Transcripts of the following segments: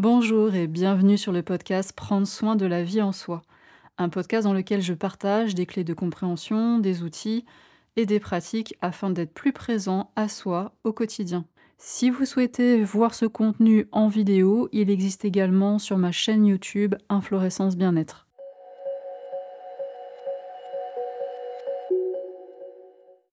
Bonjour et bienvenue sur le podcast Prendre soin de la vie en soi, un podcast dans lequel je partage des clés de compréhension, des outils et des pratiques afin d'être plus présent à soi au quotidien. Si vous souhaitez voir ce contenu en vidéo, il existe également sur ma chaîne YouTube Inflorescence Bien-être.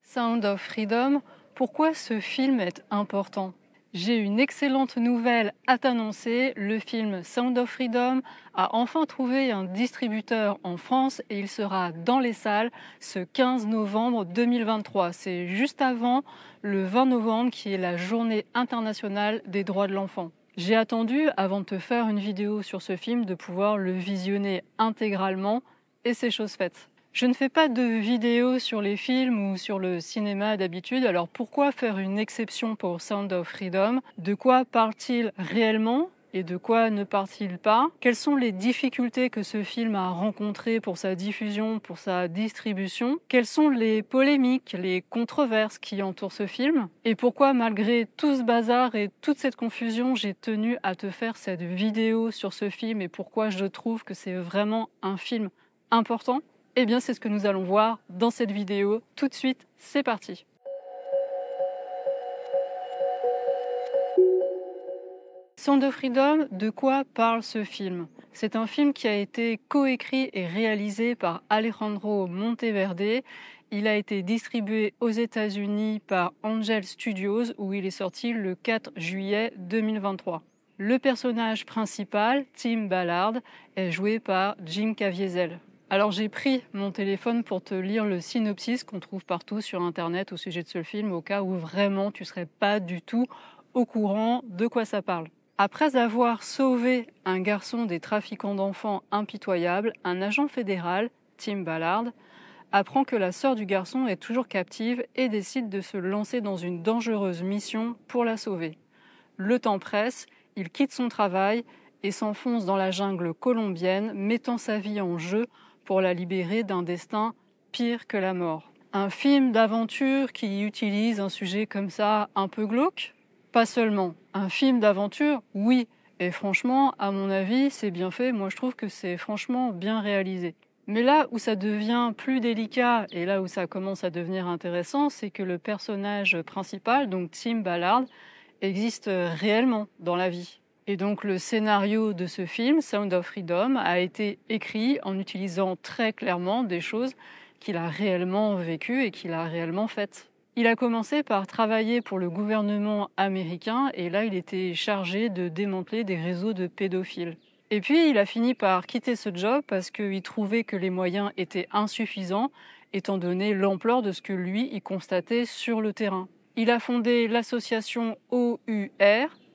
Sound of Freedom, pourquoi ce film est important? J'ai une excellente nouvelle à t'annoncer. Le film Sound of Freedom a enfin trouvé un distributeur en France et il sera dans les salles ce 15 novembre 2023. C'est juste avant le 20 novembre qui est la journée internationale des droits de l'enfant. J'ai attendu, avant de te faire une vidéo sur ce film, de pouvoir le visionner intégralement et c'est chose faite. Je ne fais pas de vidéos sur les films ou sur le cinéma d'habitude, alors pourquoi faire une exception pour Sound of Freedom? De quoi parle-t-il réellement? Et de quoi ne parle-t-il pas? Quelles sont les difficultés que ce film a rencontrées pour sa diffusion, pour sa distribution? Quelles sont les polémiques, les controverses qui entourent ce film? Et pourquoi, malgré tout ce bazar et toute cette confusion, j'ai tenu à te faire cette vidéo sur ce film? Et pourquoi je trouve que c'est vraiment un film important? Eh bien, c'est ce que nous allons voir dans cette vidéo. Tout de suite, c'est parti. Sound of Freedom, de quoi parle ce film? C'est un film qui a été coécrit et réalisé par Alejandro Monteverde. Il a été distribué aux États-Unis par Angel Studios où il est sorti le 4 juillet 2023. Le personnage principal, Tim Ballard, est joué par Jim Caviezel. Alors j'ai pris mon téléphone pour te lire le synopsis qu'on trouve partout sur internet au sujet de ce film au cas où vraiment tu serais pas du tout au courant de quoi ça parle. Après avoir sauvé un garçon des trafiquants d'enfants impitoyables, un agent fédéral, Tim Ballard, apprend que la sœur du garçon est toujours captive et décide de se lancer dans une dangereuse mission pour la sauver. Le temps presse, il quitte son travail et s'enfonce dans la jungle colombienne, mettant sa vie en jeu pour la libérer d'un destin pire que la mort. Un film d'aventure qui utilise un sujet comme ça un peu glauque? Pas seulement. Un film d'aventure, oui. Et franchement, à mon avis, c'est bien fait. Moi, je trouve que c'est franchement bien réalisé. Mais là où ça devient plus délicat et là où ça commence à devenir intéressant, c'est que le personnage principal, donc Tim Ballard, existe réellement dans la vie. Et donc le scénario de ce film, Sound of Freedom, a été écrit en utilisant très clairement des choses qu'il a réellement vécues et qu'il a réellement faites. Il a commencé par travailler pour le gouvernement américain et là il était chargé de démanteler des réseaux de pédophiles. Et puis il a fini par quitter ce job parce qu'il trouvait que les moyens étaient insuffisants étant donné l'ampleur de ce que lui il constatait sur le terrain. Il a fondé l'association OUR,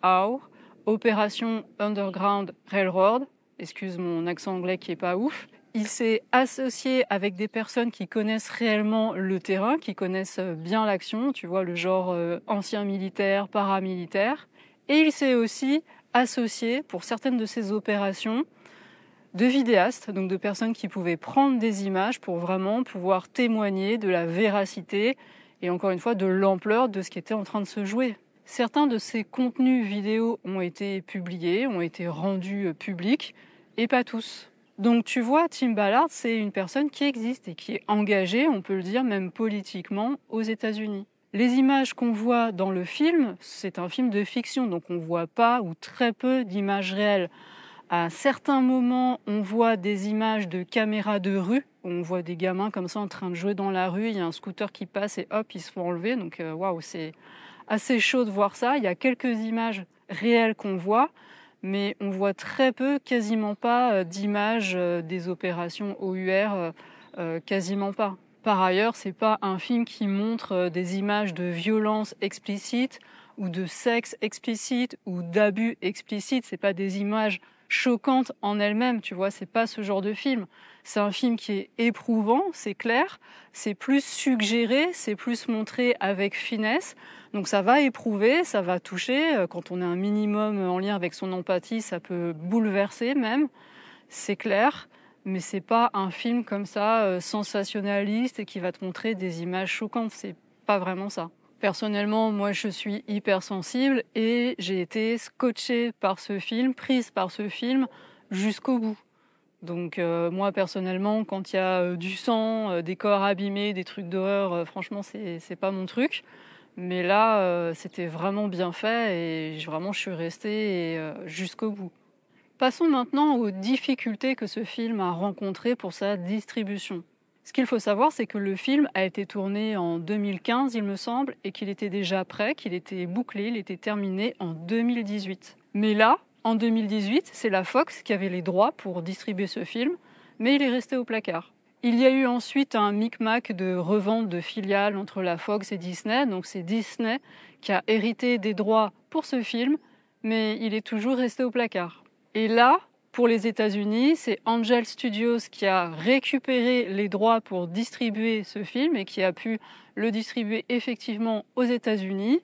OUR Opération Underground Railroad, excuse mon accent anglais qui est pas ouf. Il s'est associé avec des personnes qui connaissent réellement le terrain, qui connaissent bien l'action, tu vois, le genre euh, ancien militaire, paramilitaire. Et il s'est aussi associé pour certaines de ces opérations de vidéastes, donc de personnes qui pouvaient prendre des images pour vraiment pouvoir témoigner de la véracité et encore une fois de l'ampleur de ce qui était en train de se jouer. Certains de ces contenus vidéo ont été publiés, ont été rendus euh, publics, et pas tous. Donc tu vois, Tim Ballard, c'est une personne qui existe et qui est engagée, on peut le dire même politiquement, aux États-Unis. Les images qu'on voit dans le film, c'est un film de fiction, donc on voit pas ou très peu d'images réelles. À certains moments, on voit des images de caméras de rue, on voit des gamins comme ça en train de jouer dans la rue, il y a un scooter qui passe et hop, ils se font enlever. Donc euh, waouh, c'est assez chaud de voir ça. Il y a quelques images réelles qu'on voit, mais on voit très peu, quasiment pas euh, d'images euh, des opérations OUR, euh, quasiment pas. Par ailleurs, c'est pas un film qui montre des images de violence explicite ou de sexe explicite ou d'abus explicite. C'est pas des images choquantes en elles-mêmes, tu vois. C'est pas ce genre de film. C'est un film qui est éprouvant, c'est clair. C'est plus suggéré, c'est plus montré avec finesse. Donc ça va éprouver, ça va toucher. Euh, quand on est un minimum en lien avec son empathie, ça peut bouleverser même. C'est clair, mais c'est pas un film comme ça euh, sensationnaliste et qui va te montrer des images choquantes. C'est pas vraiment ça. Personnellement, moi je suis hypersensible et j'ai été scotchée par ce film, prise par ce film jusqu'au bout. Donc euh, moi personnellement, quand il y a euh, du sang, euh, des corps abîmés, des trucs d'horreur, franchement c'est pas mon truc. Mais là, c'était vraiment bien fait et vraiment je suis restée jusqu'au bout. Passons maintenant aux difficultés que ce film a rencontrées pour sa distribution. Ce qu'il faut savoir, c'est que le film a été tourné en 2015, il me semble, et qu'il était déjà prêt, qu'il était bouclé, il était terminé en 2018. Mais là, en 2018, c'est la Fox qui avait les droits pour distribuer ce film, mais il est resté au placard. Il y a eu ensuite un micmac de revente de filiales entre la Fox et Disney, donc c'est Disney qui a hérité des droits pour ce film, mais il est toujours resté au placard. Et là, pour les États-Unis, c'est Angel Studios qui a récupéré les droits pour distribuer ce film et qui a pu le distribuer effectivement aux États-Unis.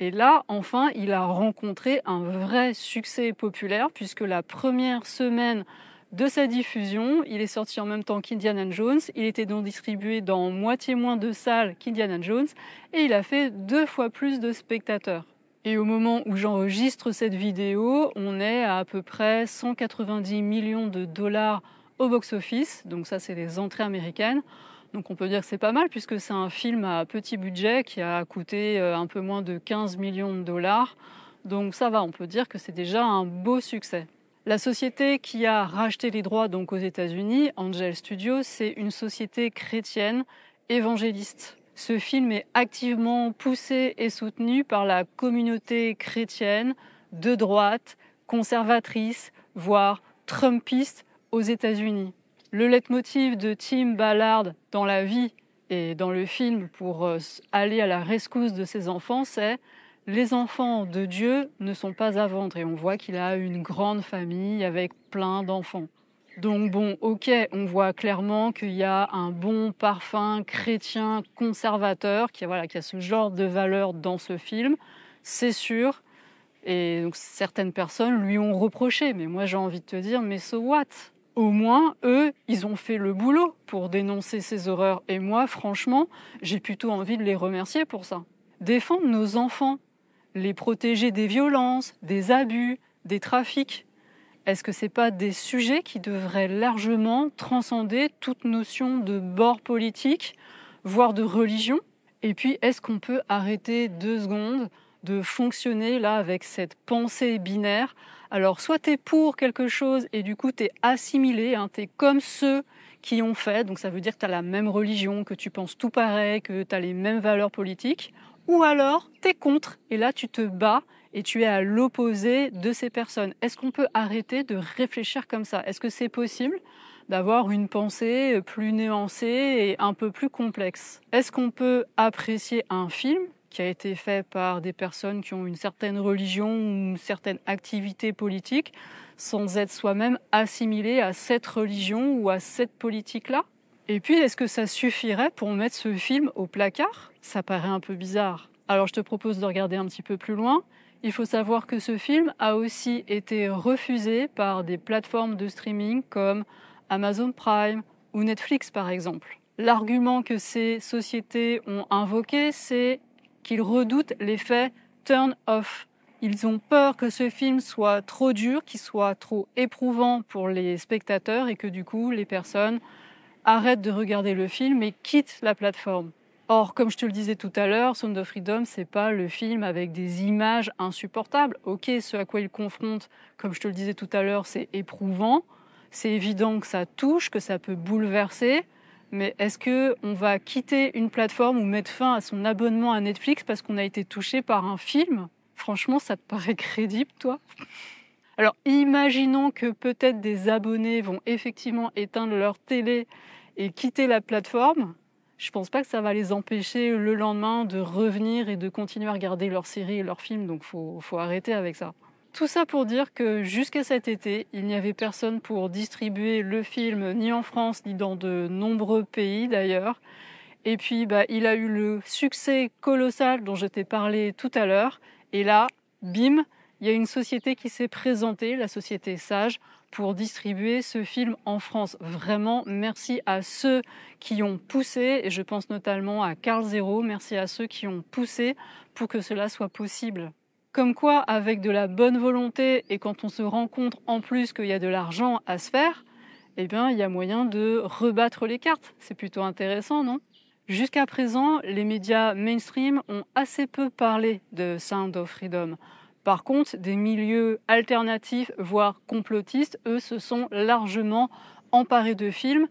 Et là, enfin, il a rencontré un vrai succès populaire puisque la première semaine de sa diffusion, il est sorti en même temps qu'Indiana Jones. Il était donc distribué dans moitié moins de salles qu'Indiana Jones et il a fait deux fois plus de spectateurs. Et au moment où j'enregistre cette vidéo, on est à à peu près 190 millions de dollars au box-office. Donc ça, c'est les entrées américaines. Donc on peut dire que c'est pas mal puisque c'est un film à petit budget qui a coûté euh, un peu moins de 15 millions de dollars. Donc ça va, on peut dire que c'est déjà un beau succès. La société qui a racheté les droits donc aux États-Unis, Angel Studios, c'est une société chrétienne évangéliste. Ce film est activement poussé et soutenu par la communauté chrétienne de droite, conservatrice, voire trumpiste aux États-Unis. Le leitmotiv de Tim Ballard dans la vie et dans le film pour euh, aller à la rescousse de ses enfants, c'est les enfants de Dieu ne sont pas à vendre. Et on voit qu'il a une grande famille avec plein d'enfants. Donc bon, ok, on voit clairement qu'il y a un bon parfum chrétien conservateur, qui, voilà, qui a ce genre de valeur dans ce film, c'est sûr. Et donc certaines personnes lui ont reproché, mais moi j'ai envie de te dire, mais so what? Au moins, eux, ils ont fait le boulot pour dénoncer ces horreurs. Et moi, franchement, j'ai plutôt envie de les remercier pour ça. Défendre nos enfants, les protéger des violences, des abus, des trafics, est-ce que ce n'est pas des sujets qui devraient largement transcender toute notion de bord politique, voire de religion? Et puis, est-ce qu'on peut arrêter deux secondes de fonctionner là avec cette pensée binaire? Alors, soit tu es pour quelque chose et du coup tu assimilé, hein, tu comme ceux qui ont fait, donc ça veut dire que tu as la même religion, que tu penses tout pareil, que tu as les mêmes valeurs politiques, ou alors tu es contre et là tu te bats et tu es à l'opposé de ces personnes. Est-ce qu'on peut arrêter de réfléchir comme ça? Est-ce que c'est possible d'avoir une pensée plus nuancée et un peu plus complexe? Est-ce qu'on peut apprécier un film qui a été fait par des personnes qui ont une certaine religion ou une certaine activité politique sans être soi-même assimilé à cette religion ou à cette politique-là? Et puis, est-ce que ça suffirait pour mettre ce film au placard? Ça paraît un peu bizarre. Alors je te propose de regarder un petit peu plus loin il faut savoir que ce film a aussi été refusé par des plateformes de streaming comme Amazon Prime ou Netflix par exemple. L'argument que ces sociétés ont invoqué, c'est qu'ils redoutent l'effet turn off. Ils ont peur que ce film soit trop dur, qu'il soit trop éprouvant pour les spectateurs et que du coup les personnes arrêtent de regarder le film et quittent la plateforme. Or, comme je te le disais tout à l'heure, Sound of Freedom, c'est pas le film avec des images insupportables. Ok, ce à quoi il confronte, comme je te le disais tout à l'heure, c'est éprouvant. C'est évident que ça touche, que ça peut bouleverser. Mais est-ce que on va quitter une plateforme ou mettre fin à son abonnement à Netflix parce qu'on a été touché par un film? Franchement, ça te paraît crédible, toi? Alors, imaginons que peut-être des abonnés vont effectivement éteindre leur télé et quitter la plateforme je pense pas que ça va les empêcher le lendemain de revenir et de continuer à regarder leurs séries et leurs films. Donc faut, faut arrêter avec ça. Tout ça pour dire que jusqu'à cet été, il n'y avait personne pour distribuer le film, ni en France, ni dans de nombreux pays d'ailleurs. Et puis, bah, il a eu le succès colossal dont je t'ai parlé tout à l'heure. Et là, bim, il y a une société qui s'est présentée, la société Sage, pour distribuer ce film en France. Vraiment, merci à ceux qui ont poussé, et je pense notamment à Carl Zero, merci à ceux qui ont poussé pour que cela soit possible. Comme quoi, avec de la bonne volonté et quand on se rend compte en plus qu'il y a de l'argent à se faire, eh bien, il y a moyen de rebattre les cartes. C'est plutôt intéressant, non? Jusqu'à présent, les médias mainstream ont assez peu parlé de Sound of Freedom. Par contre, des milieux alternatifs, voire complotistes, eux, se sont largement emparés de films.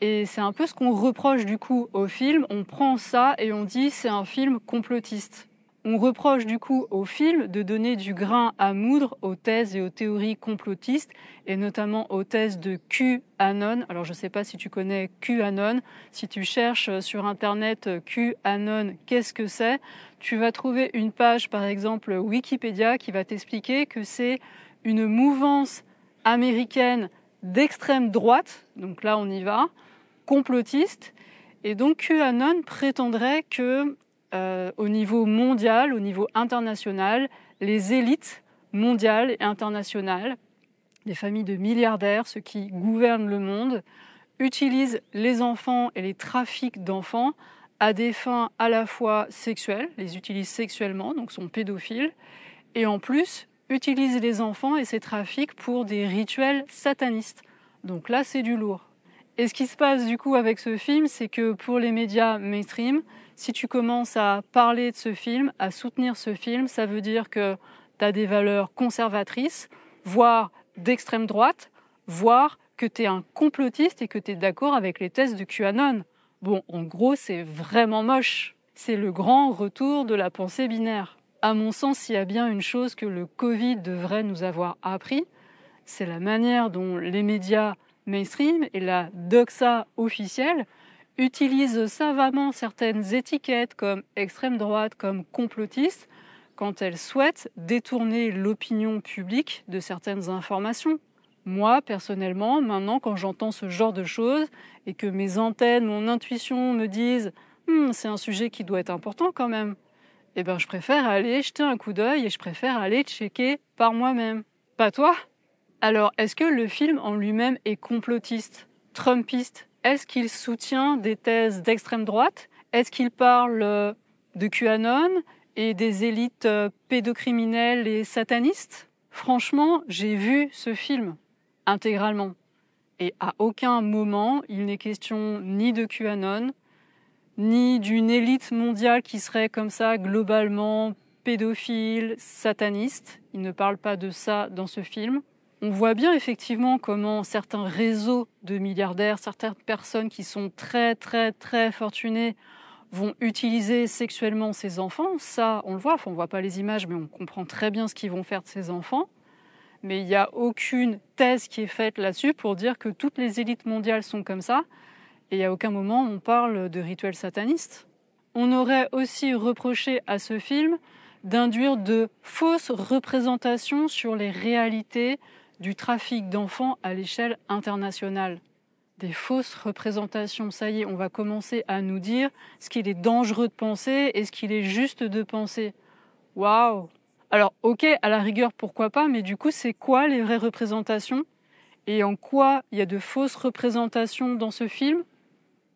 Et c'est un peu ce qu'on reproche du coup au film. On prend ça et on dit c'est un film complotiste. On reproche du coup au film de donner du grain à moudre aux thèses et aux théories complotistes, et notamment aux thèses de QAnon. Alors je ne sais pas si tu connais QAnon. Si tu cherches sur Internet QAnon, qu'est-ce que c'est? Tu vas trouver une page, par exemple Wikipédia, qui va t'expliquer que c'est une mouvance américaine d'extrême droite, donc là on y va, complotiste. Et donc QAnon prétendrait que euh, au niveau mondial, au niveau international, les élites mondiales et internationales, les familles de milliardaires, ceux qui gouvernent le monde, utilisent les enfants et les trafics d'enfants à des fins à la fois sexuelles, les utilisent sexuellement, donc sont pédophiles, et en plus utilisent les enfants et ces trafics pour des rituels satanistes. Donc là, c'est du lourd. Et ce qui se passe du coup avec ce film, c'est que pour les médias mainstream, si tu commences à parler de ce film, à soutenir ce film, ça veut dire que tu as des valeurs conservatrices, voire d'extrême droite, voire que tu es un complotiste et que tu es d'accord avec les thèses de QAnon. Bon, en gros, c'est vraiment moche. C'est le grand retour de la pensée binaire. À mon sens, il y a bien une chose que le Covid devrait nous avoir appris, c'est la manière dont les médias mainstream et la doxa officielle utilisent savamment certaines étiquettes comme extrême droite, comme complotiste, quand elles souhaitent détourner l'opinion publique de certaines informations. Moi, personnellement, maintenant, quand j'entends ce genre de choses et que mes antennes, mon intuition me disent hm, c'est un sujet qui doit être important quand même, eh ben, je préfère aller jeter un coup d'œil et je préfère aller checker par moi-même. Pas toi? Alors, est-ce que le film en lui-même est complotiste, trumpiste? Est-ce qu'il soutient des thèses d'extrême droite? Est-ce qu'il parle euh, de QAnon et des élites euh, pédocriminelles et satanistes? Franchement, j'ai vu ce film intégralement. Et à aucun moment, il n'est question ni de QAnon, ni d'une élite mondiale qui serait comme ça globalement pédophile, sataniste. Il ne parle pas de ça dans ce film on voit bien effectivement comment certains réseaux de milliardaires, certaines personnes qui sont très très très fortunées vont utiliser sexuellement ces enfants. Ça, on le voit, enfin, on ne voit pas les images, mais on comprend très bien ce qu'ils vont faire de ces enfants. Mais il n'y a aucune thèse qui est faite là-dessus pour dire que toutes les élites mondiales sont comme ça. Et a aucun moment on parle de rituels satanistes. On aurait aussi reproché à ce film d'induire de fausses représentations sur les réalités du trafic d'enfants à l'échelle internationale. Des fausses représentations. Ça y est, on va commencer à nous dire ce qu'il est dangereux de penser et ce qu'il est juste de penser. Waouh Alors, ok, à la rigueur, pourquoi pas, mais du coup, c'est quoi les vraies représentations? Et en quoi il y a de fausses représentations dans ce film?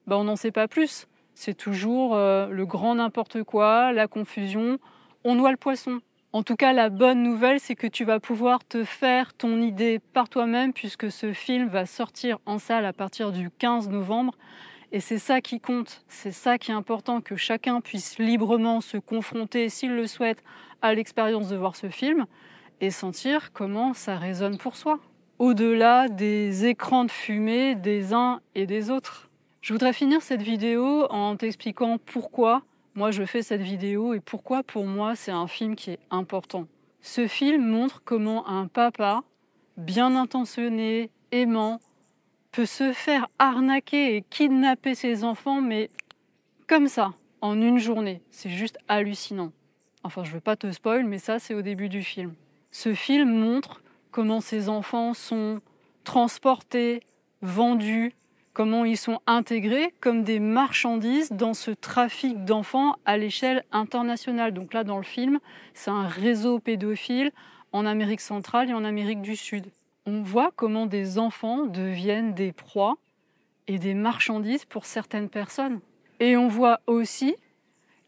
Ben, On n'en sait pas plus. C'est toujours euh, le grand n'importe quoi, la confusion. On noie le poisson. En tout cas, la bonne nouvelle, c'est que tu vas pouvoir te faire ton idée par toi-même puisque ce film va sortir en salle à partir du 15 novembre. Et c'est ça qui compte, c'est ça qui est important, que chacun puisse librement se confronter, s'il le souhaite, à l'expérience de voir ce film et sentir comment ça résonne pour soi, au-delà des écrans de fumée des uns et des autres. Je voudrais finir cette vidéo en t'expliquant pourquoi moi je fais cette vidéo et pourquoi pour moi c'est un film qui est important. Ce film montre comment un papa bien intentionné, aimant, peut se faire arnaquer et kidnapper ses enfants, mais comme ça, en une journée. C'est juste hallucinant. Enfin, je veux pas te spoil, mais ça, c'est au début du film. Ce film montre comment ces enfants sont transportés, vendus, comment ils sont intégrés comme des marchandises dans ce trafic d'enfants à l'échelle internationale. Donc là, dans le film, c'est un réseau pédophile en Amérique centrale et en Amérique du Sud. On voit comment des enfants deviennent des proies et des marchandises pour certaines personnes. Et on voit aussi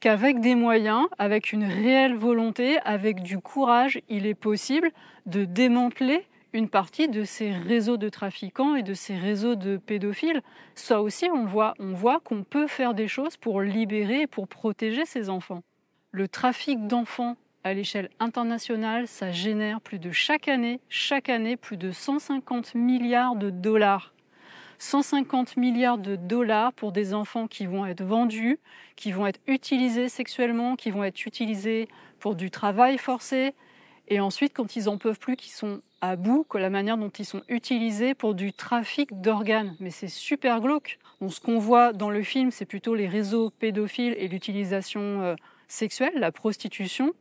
qu'avec des moyens, avec une réelle volonté, avec du courage, il est possible de démanteler une partie de ces réseaux de trafiquants et de ces réseaux de pédophiles. Ça aussi, on voit, on voit qu'on peut faire des choses pour libérer et pour protéger ces enfants. Le trafic d'enfants à l'échelle internationale, ça génère plus de chaque année, chaque année, plus de 150 milliards de dollars. 150 milliards de dollars pour des enfants qui vont être vendus, qui vont être utilisés sexuellement, qui vont être utilisés pour du travail forcé, et ensuite, quand ils en peuvent plus, qu'ils sont à bout, que la manière dont ils sont utilisés pour du trafic d'organes. Mais c'est super glauque. ce qu'on voit dans le film, c'est plutôt les réseaux pédophiles et l'utilisation euh, sexuelle, la prostitution.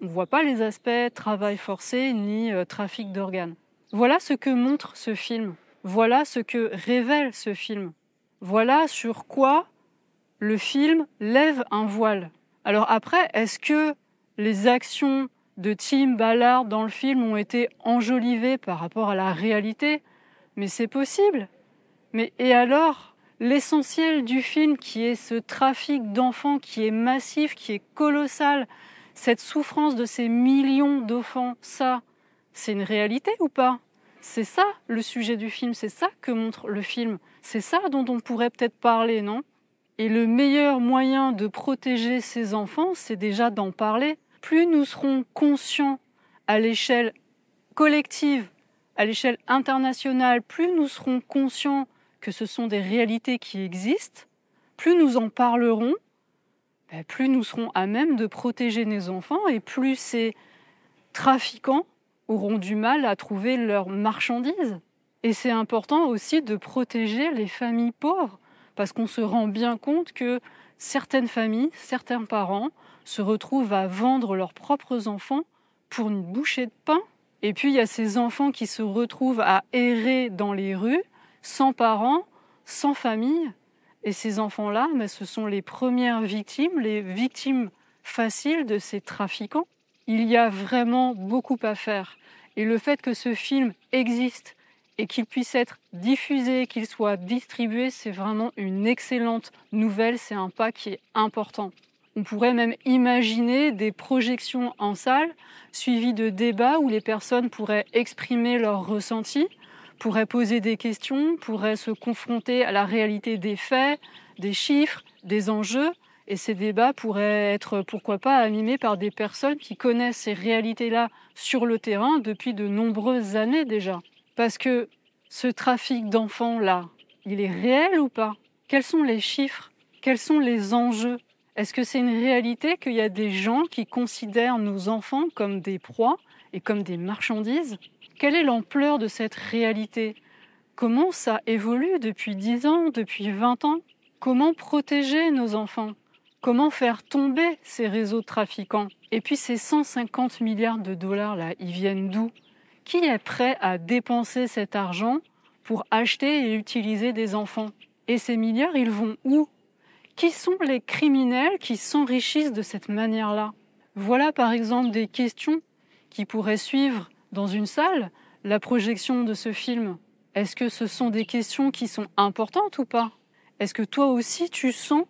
On ne voit pas les aspects travail forcé ni euh, trafic d'organes. Voilà ce que montre ce film. Voilà ce que révèle ce film. Voilà sur quoi le film lève un voile. Alors après, est-ce que les actions de Tim Ballard dans le film ont été enjolivées par rapport à la réalité, mais c'est possible. Mais et alors L'essentiel du film, qui est ce trafic d'enfants qui est massif, qui est colossal, cette souffrance de ces millions d'enfants, ça, c'est une réalité ou pas? C'est ça le sujet du film, c'est ça que montre le film, c'est ça dont on pourrait peut-être parler, non? Et le meilleur moyen de protéger ces enfants, c'est déjà d'en parler plus nous serons conscients à l'échelle collective, à l'échelle internationale, plus nous serons conscients que ce sont des réalités qui existent, plus nous en parlerons, ben, plus nous serons à même de protéger nos enfants et plus ces trafiquants auront du mal à trouver leurs marchandises. Et c'est important aussi de protéger les familles pauvres, parce qu'on se rend bien compte que certaines familles, certains parents se retrouvent à vendre leurs propres enfants pour une bouchée de pain. Et puis il y a ces enfants qui se retrouvent à errer dans les rues, sans parents, sans famille. Et ces enfants-là, mais ce sont les premières victimes, les victimes faciles de ces trafiquants. Il y a vraiment beaucoup à faire. Et le fait que ce film existe et qu'il puisse être diffusé, qu'il soit distribué, c'est vraiment une excellente nouvelle, c'est un pas qui est important. On pourrait même imaginer des projections en salle suivies de débats où les personnes pourraient exprimer leurs ressentis, pourraient poser des questions, pourraient se confronter à la réalité des faits, des chiffres, des enjeux. Et ces débats pourraient être, pourquoi pas, animés par des personnes qui connaissent ces réalités-là sur le terrain depuis de nombreuses années déjà. Parce que ce trafic d'enfants-là, il est réel ou pas? Quels sont les chiffres? Quels sont les enjeux? Est-ce que c'est une réalité qu'il y a des gens qui considèrent nos enfants comme des proies et comme des marchandises? Quelle est l'ampleur de cette réalité? Comment ça évolue depuis 10 ans, depuis 20 ans? Comment protéger nos enfants? Comment faire tomber ces réseaux de trafiquants? Et puis ces 150 milliards de dollars là, ils viennent d'où? Qui est prêt à dépenser cet argent pour acheter et utiliser des enfants? Et ces milliards, ils vont où? Qui sont les criminels qui s'enrichissent de cette manière-là? Voilà par exemple des questions qui pourraient suivre dans une salle la projection de ce film. Est-ce que ce sont des questions qui sont importantes ou pas? Est-ce que toi aussi tu sens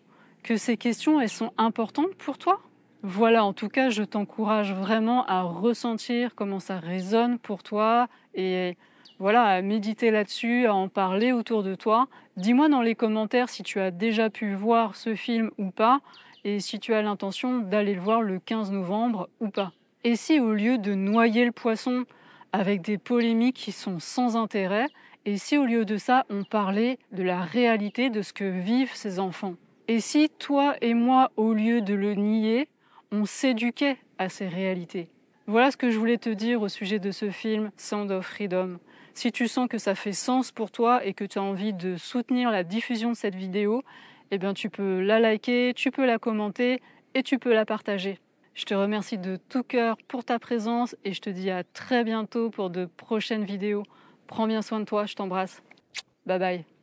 que ces questions elles sont importantes pour toi? Voilà, en tout cas, je t'encourage vraiment à ressentir comment ça résonne pour toi et voilà, à méditer là-dessus, à en parler autour de toi. Dis-moi dans les commentaires si tu as déjà pu voir ce film ou pas, et si tu as l'intention d'aller le voir le 15 novembre ou pas. Et si au lieu de noyer le poisson avec des polémiques qui sont sans intérêt, et si au lieu de ça on parlait de la réalité de ce que vivent ces enfants? Et si toi et moi, au lieu de le nier, on s'éduquait à ces réalités? Voilà ce que je voulais te dire au sujet de ce film Sound of Freedom. Si tu sens que ça fait sens pour toi et que tu as envie de soutenir la diffusion de cette vidéo, eh bien tu peux la liker, tu peux la commenter et tu peux la partager. Je te remercie de tout cœur pour ta présence et je te dis à très bientôt pour de prochaines vidéos. Prends bien soin de toi, je t'embrasse. Bye bye.